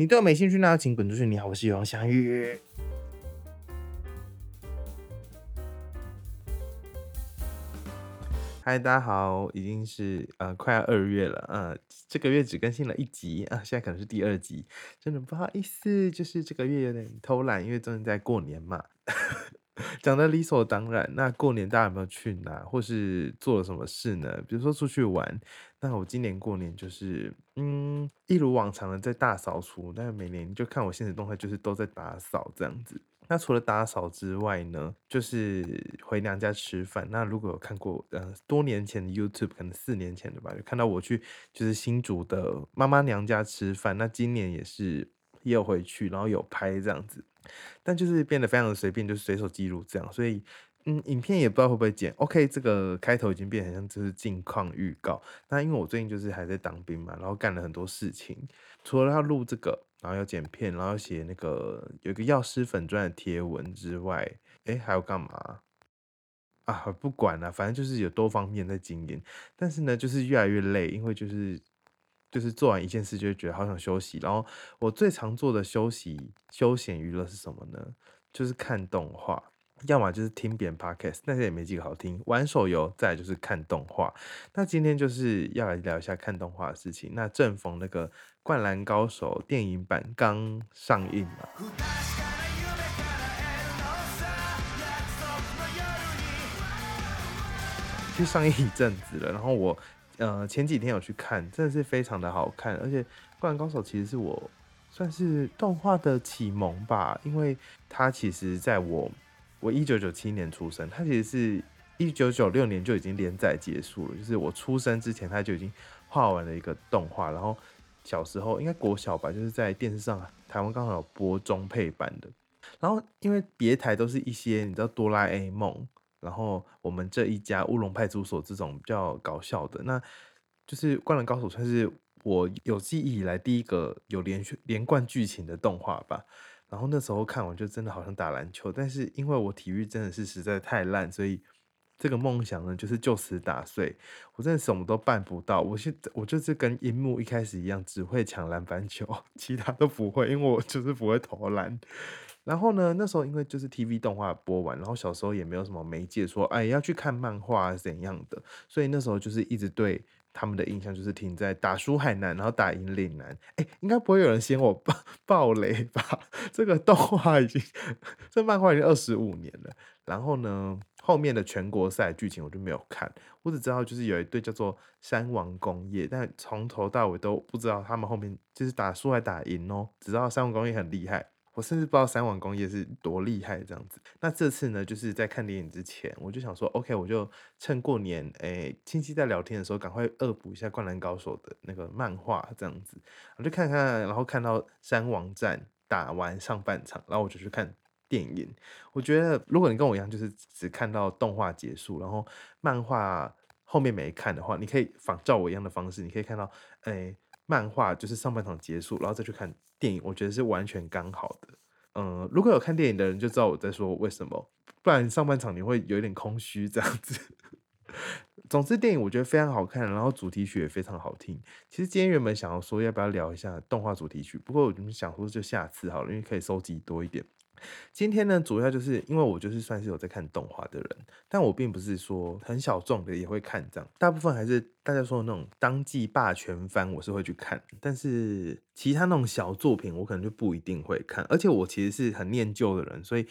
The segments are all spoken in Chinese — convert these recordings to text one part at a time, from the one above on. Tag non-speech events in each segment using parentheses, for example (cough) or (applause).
你对我没兴趣，那请滚出去。你好，我是王祥宇。嗨，大家好，已经是呃快要二月了，呃，这个月只更新了一集啊，现在可能是第二集，真的不好意思，就是这个月有点偷懒，因为正在过年嘛。讲的理所当然。那过年大家有没有去哪，或是做了什么事呢？比如说出去玩。那我今年过年就是，嗯，一如往常的在大扫除。但是每年就看我现实动态，就是都在打扫这样子。那除了打扫之外呢，就是回娘家吃饭。那如果有看过，呃，多年前的 YouTube，可能四年前的吧，就看到我去就是新竹的妈妈娘家吃饭。那今年也是也有回去，然后有拍这样子。但就是变得非常的随便，就是随手记录这样，所以嗯，影片也不知道会不会剪。OK，这个开头已经变成像就是近况预告。那因为我最近就是还在当兵嘛，然后干了很多事情，除了要录这个，然后要剪片，然后写那个有一个药师粉钻的贴文之外，哎，还要干嘛？啊，不管了，反正就是有多方面在经营。但是呢，就是越来越累，因为就是。就是做完一件事就会觉得好想休息，然后我最常做的休息休闲娱乐是什么呢？就是看动画，要么就是听别人 podcast，那些也没几个好听，玩手游，再就是看动画。那今天就是要来聊一下看动画的事情。那正逢那个《灌篮高手》电影版刚上映嘛，去上映一阵子了，然后我。呃，前几天有去看，真的是非常的好看，而且《灌篮高手》其实是我算是动画的启蒙吧，因为它其实在我我一九九七年出生，它其实是一九九六年就已经连载结束了，就是我出生之前它就已经画完了一个动画，然后小时候应该国小吧，就是在电视上台湾刚好有播中配版的，然后因为别台都是一些你知道哆啦 A 梦。然后我们这一家乌龙派出所这种比较搞笑的，那就是《灌篮高手》算是我有记忆以来第一个有连续连贯剧情的动画吧。然后那时候看完就真的好像打篮球，但是因为我体育真的是实在太烂，所以这个梦想呢就是就此打碎。我真的什么都办不到，我现我就是跟樱木一开始一样，只会抢篮板球，(laughs) 其他都不会，因为我就是不会投篮。然后呢？那时候因为就是 TV 动画播完，然后小时候也没有什么媒介说，哎，要去看漫画怎样的，所以那时候就是一直对他们的印象就是停在打输海南，然后打赢岭南。哎，应该不会有人嫌我爆 (laughs) 爆雷吧？(laughs) 这个动画已经，(laughs) 这漫画已经二十五年了。然后呢，后面的全国赛剧情我就没有看，我只知道就是有一队叫做山王工业，但从头到尾都不知道他们后面就是打输还打赢哦，只知道山王工业很厉害。我甚至不知道三网工业是多厉害这样子。那这次呢，就是在看电影之前，我就想说，OK，我就趁过年，诶，亲戚在聊天的时候，赶快恶补一下《灌篮高手》的那个漫画这样子。我就看看，然后看到三王战打完上半场，然后我就去看电影。我觉得，如果你跟我一样，就是只看到动画结束，然后漫画后面没看的话，你可以仿照我一样的方式，你可以看到，诶。漫画就是上半场结束，然后再去看电影，我觉得是完全刚好的。嗯，如果有看电影的人就知道我在说为什么，不然上半场你会有点空虚这样子。(laughs) 总之，电影我觉得非常好看，然后主题曲也非常好听。其实今天原本想要说要不要聊一下动画主题曲，不过我们想说就下次好了，因为可以收集多一点。今天呢，主要就是因为我就是算是有在看动画的人，但我并不是说很小众的也会看这样，大部分还是大家说的那种当季霸权番，我是会去看，但是其他那种小作品我可能就不一定会看，而且我其实是很念旧的人，所以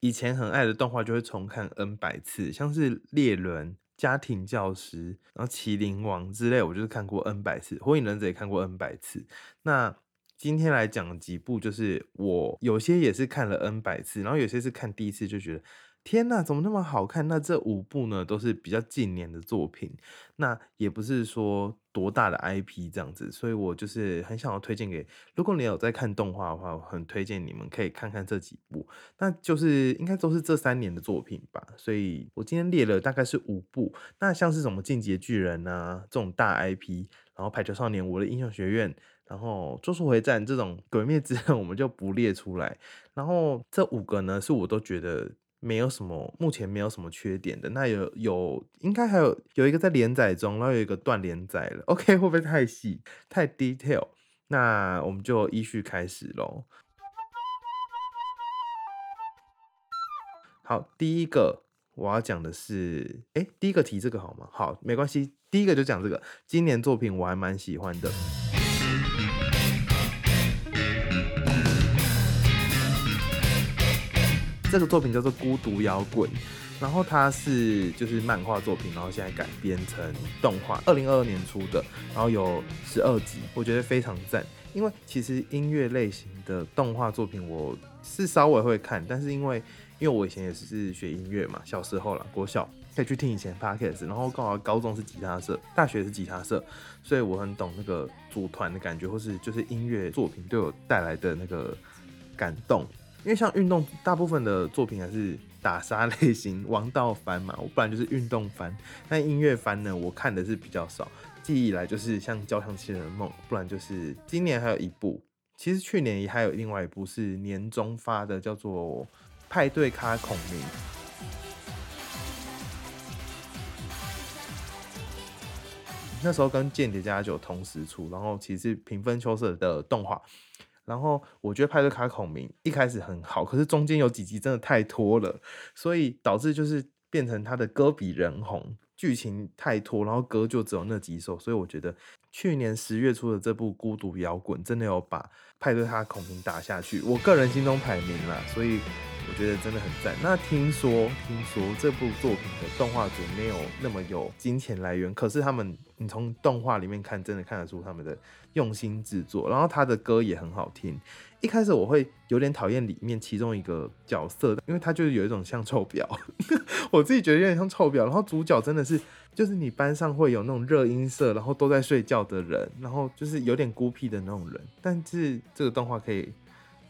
以前很爱的动画就会重看 N 百次，像是猎人、家庭教师，然后麒麟王之类，我就是看过 N 百次，火影忍者也看过 N 百次，那。今天来讲几部，就是我有些也是看了 N 百次，然后有些是看第一次就觉得天呐，怎么那么好看？那这五部呢，都是比较近年的作品，那也不是说多大的 IP 这样子，所以我就是很想要推荐给，如果你有在看动画的话，我很推荐你们可以看看这几部，那就是应该都是这三年的作品吧。所以我今天列了大概是五部，那像是什么进阶巨人啊这种大 IP，然后排球少年、我的英雄学院。然后《咒术回战》这种鬼灭之刃，(laughs) 我们就不列出来。然后这五个呢，是我都觉得没有什么，目前没有什么缺点的。那有有，应该还有有一个在连载中，然后有一个断连载了。OK，会不会太细太 detail？那我们就依序开始喽。好，第一个我要讲的是，哎，第一个提这个好吗？好，没关系，第一个就讲这个。今年作品我还蛮喜欢的，这个作品叫做《孤独摇滚》，然后它是就是漫画作品，然后现在改编成动画，二零二二年出的，然后有十二集，我觉得非常赞。因为其实音乐类型的动画作品我是稍微会看，但是因为因为我以前也是学音乐嘛，小时候啦，国小可以去听以前 podcast，然后刚好高中是吉他社，大学是吉他社，所以我很懂那个组团的感觉，或是就是音乐作品对我带来的那个感动。因为像运动，大部分的作品还是打杀类型，王道番嘛，我不然就是运动番。但音乐番呢，我看的是比较少，记忆来就是像《交响情人梦》，不然就是今年还有一部，其实去年也还有另外一部是年中发的，叫做。派对咖孔明，那时候跟间谍加酒同时出，然后其实平分秋色的动画，然后我觉得派对卡孔明一开始很好，可是中间有几集真的太拖了，所以导致就是变成他的歌比人红，剧情太拖，然后歌就只有那几首，所以我觉得去年十月初的这部孤独摇滚真的有把派对咖孔明打下去，我个人心中排名啦，所以。我觉得真的很赞。那听说，听说这部作品的动画组没有那么有金钱来源，可是他们，你从动画里面看，真的看得出他们的用心制作。然后他的歌也很好听。一开始我会有点讨厌里面其中一个角色，因为他就是有一种像臭婊，(laughs) 我自己觉得有点像臭婊。然后主角真的是，就是你班上会有那种热音色，然后都在睡觉的人，然后就是有点孤僻的那种人。但是这个动画可以。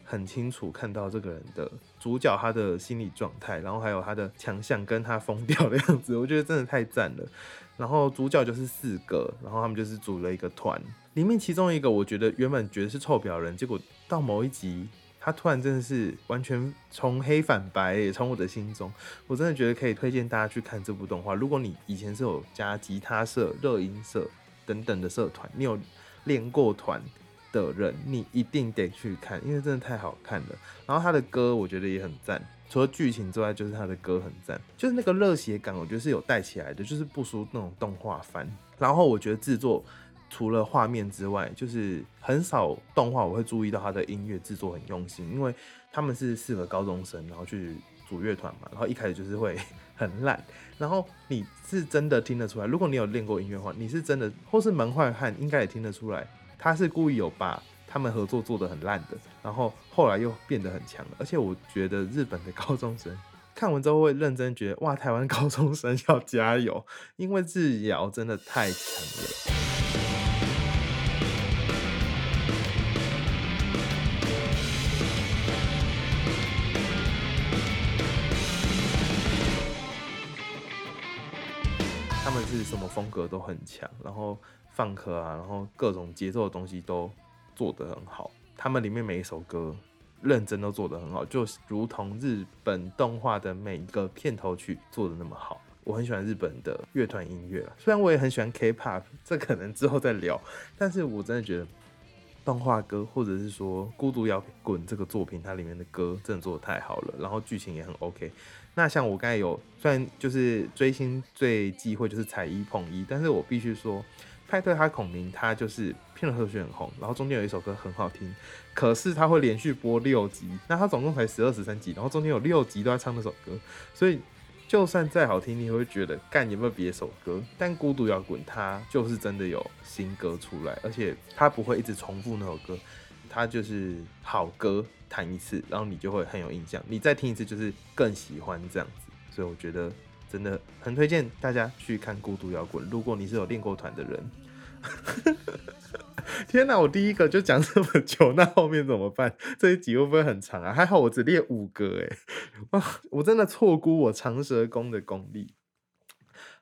很清楚看到这个人的主角他的心理状态，然后还有他的强项跟他疯掉的样子，我觉得真的太赞了。然后主角就是四个，然后他们就是组了一个团，里面其中一个我觉得原本觉得是臭婊人，结果到某一集他突然真的是完全从黑反白，也从我的心中，我真的觉得可以推荐大家去看这部动画。如果你以前是有加吉他社、热音社等等的社团，你有练过团。的人，你一定得去看，因为真的太好看了。然后他的歌我觉得也很赞，除了剧情之外，就是他的歌很赞，就是那个热血感，我觉得是有带起来的，就是不输那种动画番。然后我觉得制作除了画面之外，就是很少动画我会注意到他的音乐制作很用心，因为他们是四个高中生，然后去组乐团嘛，然后一开始就是会 (laughs) 很烂，然后你是真的听得出来，如果你有练过音乐的话，你是真的，或是门外汉应该也听得出来。他是故意有把他们合作做的很烂的，然后后来又变得很强而且我觉得日本的高中生看完之后会认真觉得，哇，台湾高中生要加油，因为日谣真的太强了。什么风格都很强，然后。放克啊，然后各种节奏的东西都做得很好。他们里面每一首歌认真都做得很好，就如同日本动画的每一个片头曲做的那么好。我很喜欢日本的乐团音乐虽然我也很喜欢 K-pop，这可能之后再聊。但是我真的觉得动画歌或者是说《孤独摇滚》这个作品，它里面的歌真的做的太好了，然后剧情也很 OK。那像我刚才有，虽然就是追星最忌讳就是踩一捧一，但是我必须说。派对他孔明，他就是片头曲很红，然后中间有一首歌很好听，可是他会连续播六集，那他总共才十二十三集，然后中间有六集都在唱那首歌，所以就算再好听，你会觉得干有没有别首歌？但孤独摇滚它就是真的有新歌出来，而且它不会一直重复那首歌，它就是好歌弹一次，然后你就会很有印象，你再听一次就是更喜欢这样子，所以我觉得。真的很推荐大家去看《孤独摇滚》。如果你是有练过团的人，天哪！我第一个就讲这么久，那后面怎么办？这一集会不会很长啊？还好我只列五个，哎，哇！我真的错估我长舌功的功力。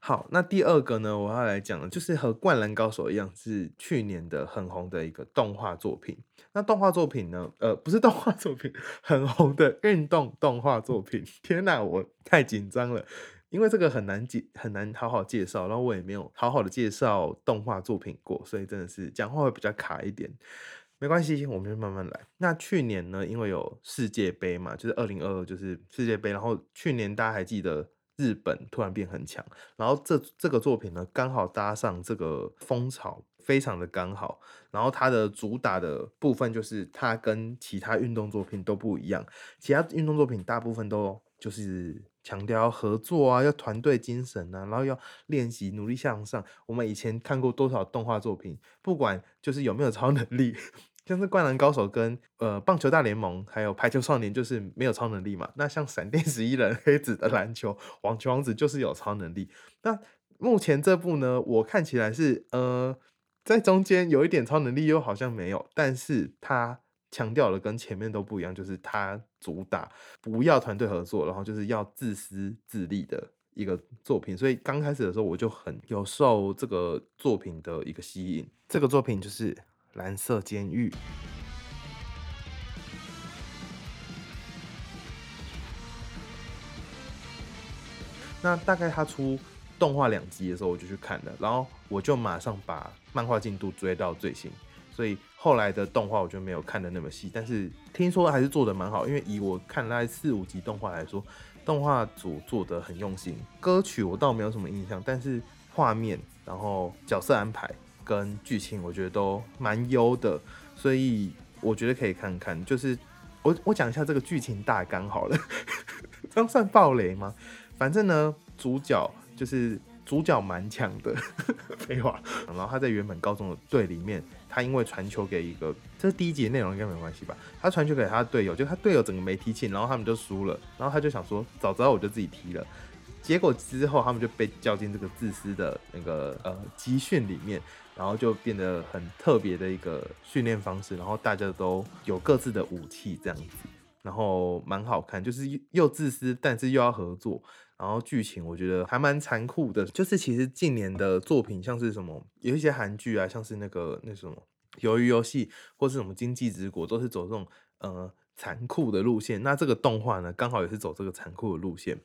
好，那第二个呢？我要来讲的，就是和《灌篮高手》一样，是去年的很红的一个动画作品。那动画作品呢？呃，不是动画作品，(laughs) 很红的运动动画作品。天哪！我太紧张了。因为这个很难介很难好好介绍，然后我也没有好好的介绍动画作品过，所以真的是讲话会比较卡一点。没关系，我们就慢慢来。那去年呢，因为有世界杯嘛，就是二零二二就是世界杯，然后去年大家还记得日本突然变很强，然后这这个作品呢刚好搭上这个风潮，非常的刚好。然后它的主打的部分就是它跟其他运动作品都不一样，其他运动作品大部分都就是强调合作啊，要团队精神啊，然后要练习努力向上。我们以前看过多少动画作品，不管就是有没有超能力，像是《灌篮高手》跟呃《棒球大联盟》还有《排球少年》，就是没有超能力嘛。那像《闪电十一人》、《黑子的篮球》、《网球王子》就是有超能力。那目前这部呢，我看起来是呃。在中间有一点超能力，又好像没有，但是他强调的跟前面都不一样，就是他主打不要团队合作，然后就是要自私自利的一个作品。所以刚开始的时候，我就很有受这个作品的一个吸引。这个作品就是《蓝色监狱》。那大概他出。动画两集的时候我就去看了，然后我就马上把漫画进度追到最新，所以后来的动画我就没有看的那么细，但是听说还是做的蛮好，因为以我看那四五集动画来说，动画组做的很用心。歌曲我倒没有什么印象，但是画面、然后角色安排跟剧情我觉得都蛮优的，所以我觉得可以看看。就是我我讲一下这个剧情大纲好了，这样算暴雷吗？反正呢，主角。就是主角蛮强的，废话。然后他在原本高中的队里面，他因为传球给一个，这是第一集内容应该没关系吧？他传球给他的队友，就他队友整个没踢进，然后他们就输了。然后他就想说，早知道我就自己踢了。结果之后他们就被叫进这个自私的那个呃集训里面，然后就变得很特别的一个训练方式。然后大家都有各自的武器这样子，然后蛮好看，就是又自私，但是又要合作。然后剧情我觉得还蛮残酷的，就是其实近年的作品像是什么，有一些韩剧啊，像是那个那什么《鱿鱼游戏》或是什么《经济之国》，都是走这种呃残酷的路线。那这个动画呢，刚好也是走这个残酷的路线，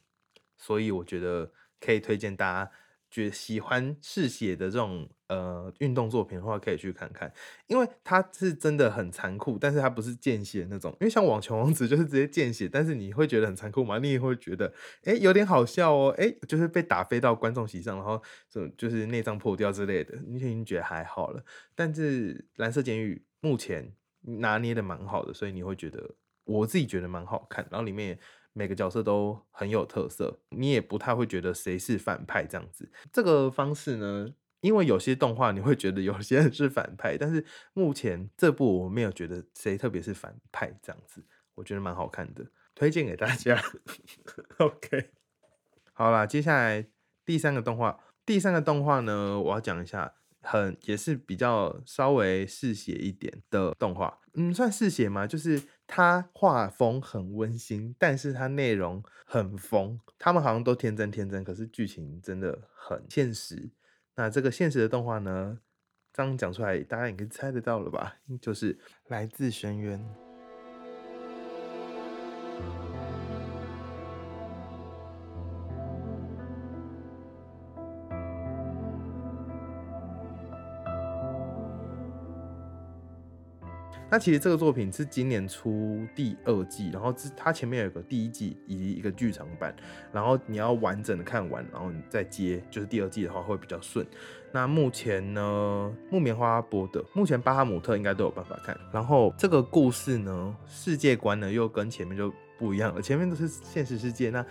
所以我觉得可以推荐大家。觉喜欢嗜血的这种呃运动作品的话，可以去看看，因为它是真的很残酷，但是它不是见血那种。因为像网球王子就是直接见血，但是你会觉得很残酷吗？你也会觉得哎有点好笑哦，哎就是被打飞到观众席上，然后就就是内脏破掉之类的，你已经觉得还好了。但是蓝色监狱目前拿捏的蛮好的，所以你会觉得我自己觉得蛮好看，然后里面。每个角色都很有特色，你也不太会觉得谁是反派这样子。这个方式呢，因为有些动画你会觉得有些人是反派，但是目前这部我没有觉得谁特别是反派这样子，我觉得蛮好看的，推荐给大家。(laughs) OK，好啦，接下来第三个动画，第三个动画呢，我要讲一下。很也是比较稍微嗜血一点的动画，嗯，算嗜血吗？就是它画风很温馨，但是它内容很疯。他们好像都天真天真，可是剧情真的很现实。那这个现实的动画呢，这样讲出来，大家应该猜得到了吧？就是来自深渊。那其实这个作品是今年出第二季，然后它前面有个第一季以及一个剧场版，然后你要完整的看完，然后你再接就是第二季的话会比较顺。那目前呢，木棉花播的，目前巴哈姆特应该都有办法看。然后这个故事呢，世界观呢又跟前面就不一样了，前面都是现实世界，那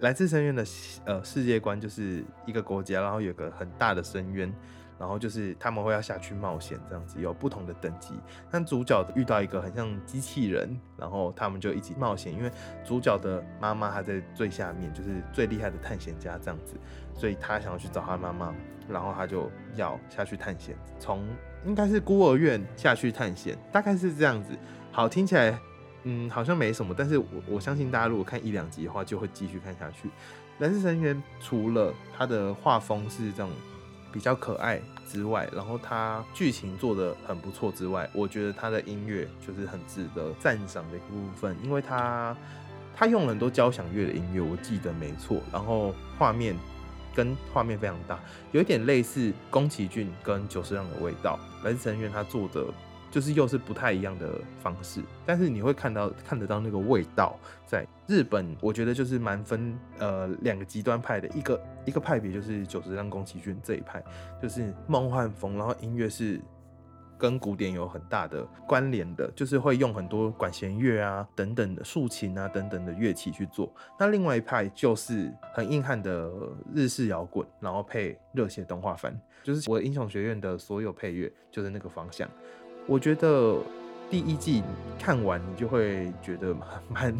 来自深渊的呃世界观就是一个国家，然后有个很大的深渊。然后就是他们会要下去冒险，这样子有不同的等级。但主角遇到一个很像机器人，然后他们就一起冒险。因为主角的妈妈还在最下面，就是最厉害的探险家这样子，所以他想要去找他妈妈，然后他就要下去探险，从应该是孤儿院下去探险，大概是这样子。好，听起来嗯好像没什么，但是我我相信大家如果看一两集的话，就会继续看下去。蓝色神渊除了他的画风是这种。比较可爱之外，然后它剧情做的很不错之外，我觉得它的音乐就是很值得赞赏的一部分，因为它它用了很多交响乐的音乐，我记得没错。然后画面跟画面非常大，有一点类似宫崎骏跟久石让的味道。来自深渊他做的就是又是不太一样的方式，但是你会看到看得到那个味道。在日本，我觉得就是蛮分呃两个极端派的，一个一个派别就是九十让宫崎骏这一派，就是梦幻风，然后音乐是跟古典有很大的关联的，就是会用很多管弦乐啊等等的竖琴啊等等的乐器去做。那另外一派就是很硬汉的日式摇滚，然后配热血动画番，就是我英雄学院的所有配乐就是那个方向。我觉得第一季看完你就会觉得 (laughs) 蛮，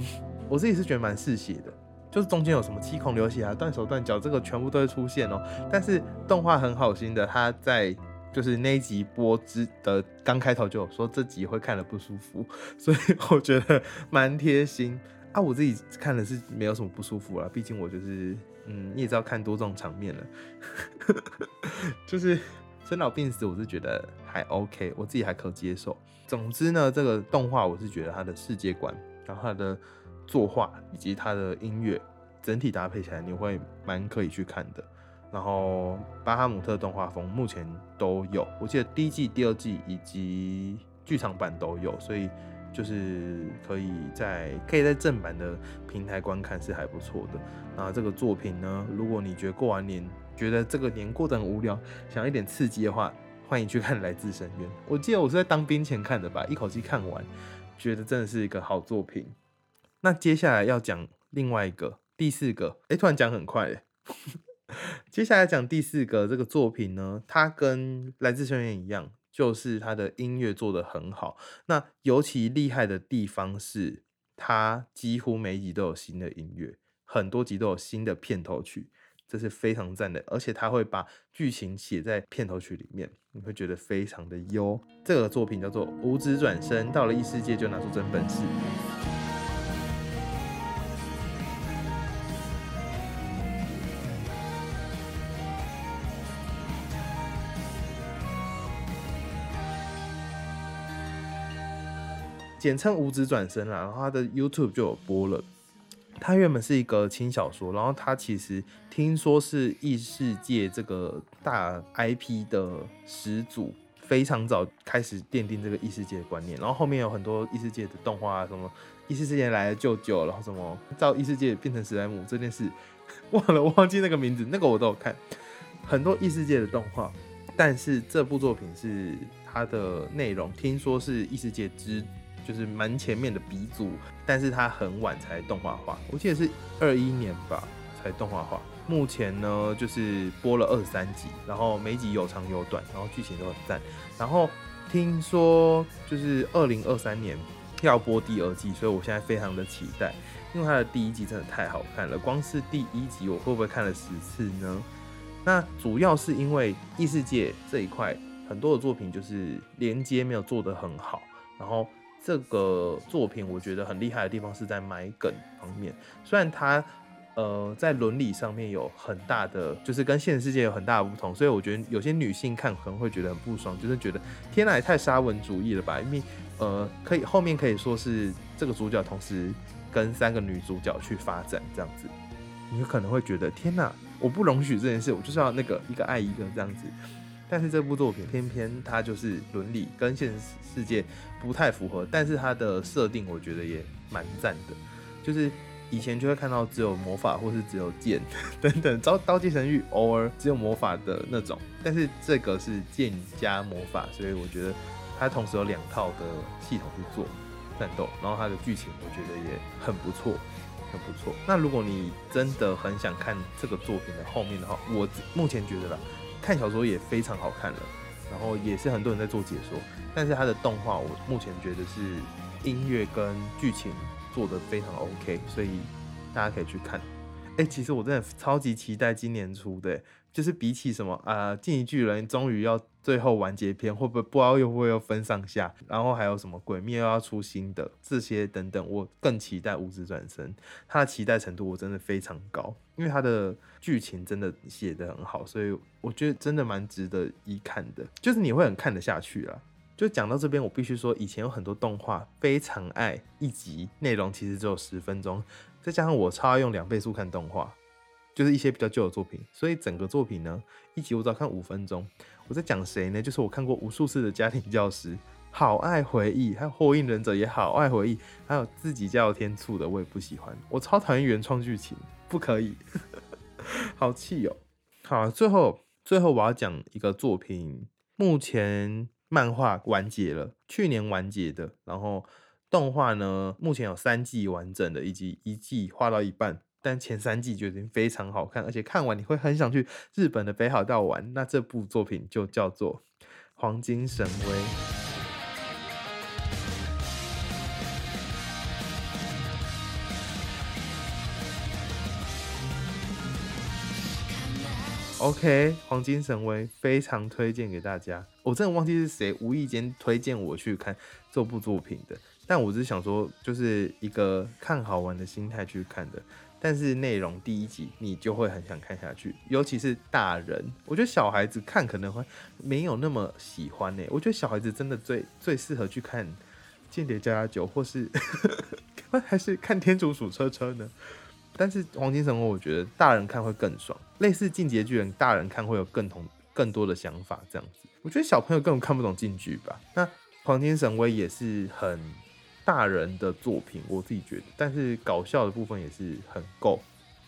我自己是觉得蛮嗜血的，就是中间有什么七孔流血啊、断手断脚，这个全部都会出现哦。但是动画很好心的，他在就是那一集播之的刚开头就有说这集会看了不舒服，所以 (laughs) 我觉得蛮贴心啊。我自己看了是没有什么不舒服啦，毕竟我就是嗯，你也知道看多这种场面了，(laughs) 就是。生老病死，我是觉得还 OK，我自己还可接受。总之呢，这个动画我是觉得它的世界观，然后它的作画以及它的音乐整体搭配起来，你会蛮可以去看的。然后巴哈姆特动画风目前都有，我记得第一季、第二季以及剧场版都有，所以就是可以在可以在正版的平台观看是还不错的。那这个作品呢，如果你觉得过完年，觉得这个年过得很无聊，想要一点刺激的话，欢迎去看《来自深渊》。(laughs) 我记得我是在当兵前看的吧，一口气看完，觉得真的是一个好作品。那接下来要讲另外一个第四个，哎，突然讲很快。(laughs) 接下来讲第四个这个作品呢，它跟《来自深渊》一样，就是它的音乐做得很好。那尤其厉害的地方是，它几乎每一集都有新的音乐，很多集都有新的片头曲。这是非常赞的，而且他会把剧情写在片头曲里面，你会觉得非常的优。这个作品叫做《五指转身》，到了异世界就拿出真本事。简称五指转身啦，然后他的 YouTube 就有播了。它原本是一个轻小说，然后它其实听说是异世界这个大 IP 的始祖，非常早开始奠定这个异世界的观念，然后后面有很多异世界的动画啊，什么异世界来了舅舅，然后什么造异世界变成史莱姆这件事，(laughs) 忘了忘记那个名字，那个我都有看，很多异世界的动画，但是这部作品是它的内容，听说是异世界之。就是蛮前面的鼻祖，但是他很晚才动画化，我记得是二一年吧才动画化。目前呢，就是播了二三集，然后每集有长有短，然后剧情都很赞。然后听说就是二零二三年要播第二季，所以我现在非常的期待，因为它的第一集真的太好看了。光是第一集我会不会看了十次呢？那主要是因为异世界这一块很多的作品就是连接没有做得很好，然后。这个作品我觉得很厉害的地方是在埋梗方面，虽然它呃在伦理上面有很大的，就是跟现实世界有很大的不同，所以我觉得有些女性看可能会觉得很不爽，就是觉得天哪也太沙文主义了吧？因为呃可以后面可以说是这个主角同时跟三个女主角去发展这样子，你可能会觉得天哪我不容许这件事，我就是要那个一个爱一个这样子。但是这部作品偏偏它就是伦理跟现实世界不太符合，但是它的设定我觉得也蛮赞的，就是以前就会看到只有魔法或是只有剑 (laughs) 等等，刀刀剑神域偶尔只有魔法的那种，但是这个是剑加魔法，所以我觉得它同时有两套的系统去做战斗，然后它的剧情我觉得也很不错，很不错。那如果你真的很想看这个作品的后面的话，我目前觉得啦。看小说也非常好看了，然后也是很多人在做解说，但是它的动画我目前觉得是音乐跟剧情做的非常 OK，所以大家可以去看。哎，其实我真的超级期待今年出的。就是比起什么啊，进击巨人终于要最后完结篇，会不会不知道又会又分上下？然后还有什么鬼灭又要出新的这些等等，我更期待五子转身。它的期待程度我真的非常高，因为它的剧情真的写的很好，所以我觉得真的蛮值得一看的。就是你会很看得下去啊。就讲到这边，我必须说，以前有很多动画非常爱一集内容其实只有十分钟，再加上我超爱用两倍速看动画。就是一些比较旧的作品，所以整个作品呢，一集我只要看五分钟。我在讲谁呢？就是我看过无数次的家庭教师，好爱回忆，还有《火影忍者》也好爱回忆，还有自己叫天醋的我也不喜欢，我超讨厌原创剧情，不可以，(laughs) 好气哦。好，最后最后我要讲一个作品，目前漫画完结了，去年完结的，然后动画呢目前有三季完整的，以及一季画到一半。但前三季就已经非常好看，而且看完你会很想去日本的北海道玩。那这部作品就叫做《黄金神威》。OK，《黄金神威》非常推荐给大家。我真的忘记是谁无意间推荐我去看这部作品的，但我只是想说，就是一个看好玩的心态去看的。但是内容第一集你就会很想看下去，尤其是大人，我觉得小孩子看可能会没有那么喜欢呢。我觉得小孩子真的最最适合去看《间谍加加酒》，或是还是看《天竺鼠车车》呢。但是《黄金神威》我觉得大人看会更爽，类似《进阶巨人》，大人看会有更同更多的想法这样子。我觉得小朋友根本看不懂进剧吧？那《黄金神威》也是很。大人的作品，我自己觉得，但是搞笑的部分也是很够。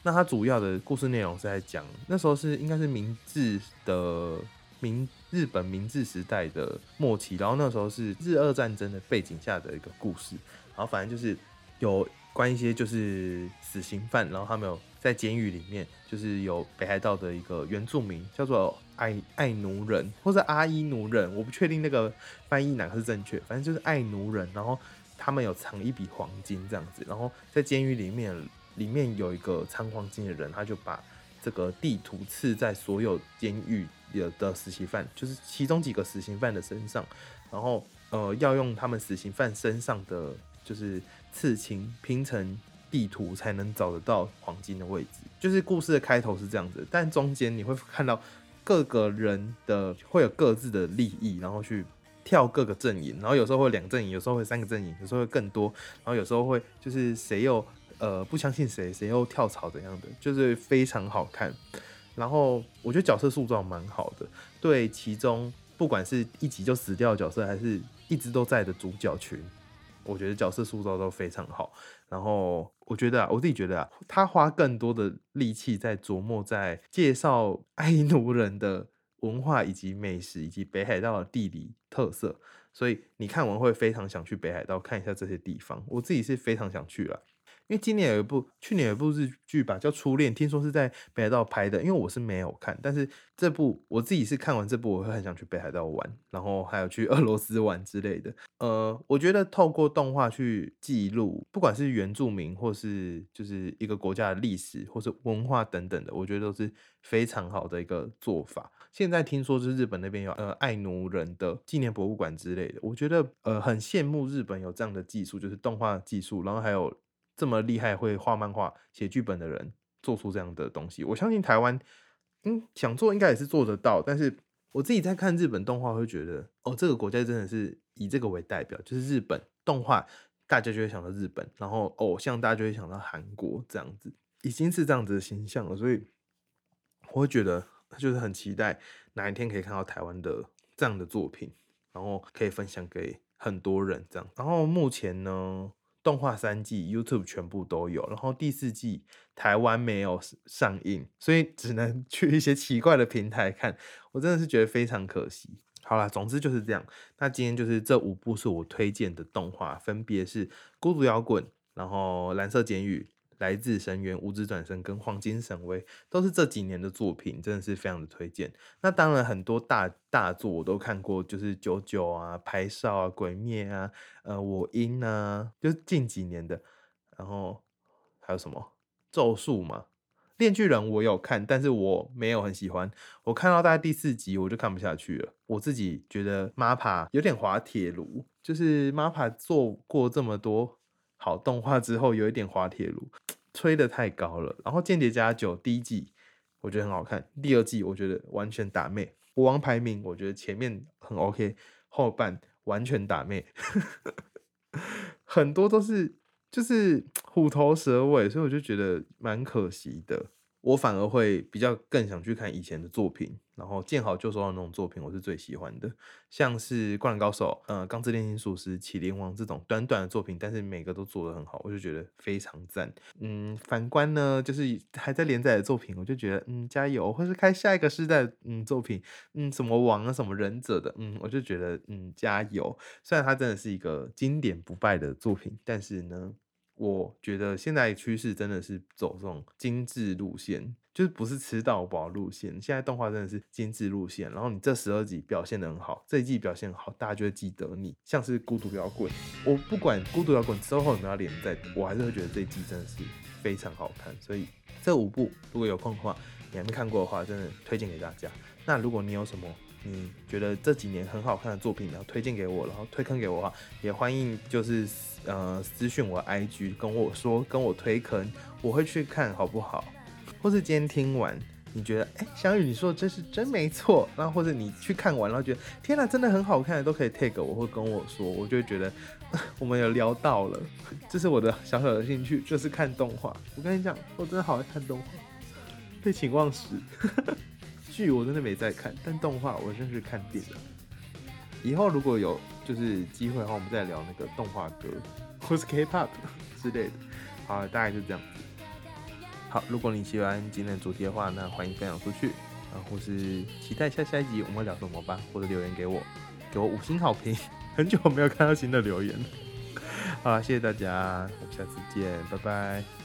那它主要的故事内容是在讲，那时候是应该是明治的明日本明治时代的末期，然后那时候是日俄战争的背景下的一个故事。然后反正就是有关一些就是死刑犯，然后他们有在监狱里面，就是有北海道的一个原住民叫做爱爱奴人或者阿伊奴人，我不确定那个翻译哪个是正确，反正就是爱奴人，然后。他们有藏一笔黄金这样子，然后在监狱里面，里面有一个藏黄金的人，他就把这个地图刺在所有监狱有的死刑犯，就是其中几个死刑犯的身上，然后呃要用他们死刑犯身上的就是刺青拼成地图才能找得到黄金的位置。就是故事的开头是这样子，但中间你会看到各个人的会有各自的利益，然后去。跳各个阵营，然后有时候会两阵营，有时候会三个阵营，有时候会更多，然后有时候会就是谁又呃不相信谁，谁又跳槽怎样的，就是非常好看。然后我觉得角色塑造蛮好的，对其中不管是一集就死掉的角色，还是一直都在的主角群，我觉得角色塑造都非常好。然后我觉得啊，我自己觉得啊，他花更多的力气在琢磨在介绍爱奴人的。文化以及美食以及北海道的地理特色，所以你看完会非常想去北海道看一下这些地方。我自己是非常想去了。因为今年有一部，去年有一部日剧吧，叫《初恋》，听说是在北海道拍的。因为我是没有看，但是这部我自己是看完这部，我会很想去北海道玩，然后还有去 (laughs) 俄罗斯玩之类的。呃，我觉得透过动画去记录，不管是原住民，或是就是一个国家的历史，或是文化等等的，我觉得都是非常好的一个做法。现在听说是日本那边有呃爱奴人的纪念博物馆之类的，我觉得呃很羡慕日本有这样的技术，就是动画技术，然后还有。这么厉害会画漫画、写剧本的人做出这样的东西，我相信台湾，嗯，想做应该也是做得到。但是我自己在看日本动画，会觉得哦，这个国家真的是以这个为代表，就是日本动画，大家就会想到日本，然后偶像大家就会想到韩国这样子，已经是这样子的形象了。所以我会觉得，就是很期待哪一天可以看到台湾的这样的作品，然后可以分享给很多人这样。然后目前呢？动画三季 YouTube 全部都有，然后第四季台湾没有上映，所以只能 (laughs) 去一些奇怪的平台看。我真的是觉得非常可惜。好啦，总之就是这样。那今天就是这五部是我推荐的动画，分别是《孤独摇滚》，然后《蓝色监狱》。来自深渊、无知转身跟黄金神威都是这几年的作品，真的是非常的推荐。那当然很多大大作我都看过，就是九九啊、拍少啊、鬼灭啊、呃我音啊，就是近几年的。然后还有什么咒术嘛？炼巨人我有看，但是我没有很喜欢。我看到大概第四集我就看不下去了。我自己觉得 MAPA 有点滑铁卢，就是 MAPA 做过这么多。好动画之后有一点滑铁卢，吹的太高了。然后《间谍加九》第一季我觉得很好看，第二季我觉得完全打妹。国王排名我觉得前面很 OK，后半完全打妹，(laughs) 很多都是就是虎头蛇尾，所以我就觉得蛮可惜的。我反而会比较更想去看以前的作品。然后见好就收的那种作品，我是最喜欢的。像是《灌篮高手》、呃，《钢之炼金术师》、《麒麟王》这种短短的作品，但是每个都做得很好，我就觉得非常赞。嗯，反观呢，就是还在连载的作品，我就觉得嗯，加油，或是开下一个时代嗯作品，嗯，什么王啊，什么忍者的，嗯，我就觉得嗯，加油。虽然它真的是一个经典不败的作品，但是呢。我觉得现在趋势真的是走这种精致路线，就是不是吃到饱路线。现在动画真的是精致路线，然后你这十二集表现的很好，这一季表现好，大家就会记得你。像是孤独摇滚，我不管孤独摇滚之后有没有连载，我还是会觉得这一季真的是非常好看。所以这五部如果有空的话，你还没看过的话，真的推荐给大家。那如果你有什么，你觉得这几年很好看的作品，然后推荐给我，然后推坑给我的话，也欢迎就是呃私讯我 IG 跟我说，跟我推坑，我会去看好不好？或是今天听完，你觉得哎，小雨你说的真是真没错，然后或者你去看完，然后觉得天哪，真的很好看，都可以 take 我，会跟我说，我就会觉得 (laughs) 我们有聊到了，这是我的小小的兴趣，就是看动画。我跟你讲，我真的好爱看动画，废寝忘食。(laughs) 剧我真的没在看，但动画我真是看遍了。以后如果有就是机会的话，我们再聊那个动画歌或是 K-pop 之类的。好，大概就这样子。好，如果你喜欢今天的主题的话，那欢迎分享出去啊，或是期待下下一集我们会聊什么吧，或者留言给我，给我五星好评。很久没有看到新的留言了。好，谢谢大家，我们下次见，拜拜。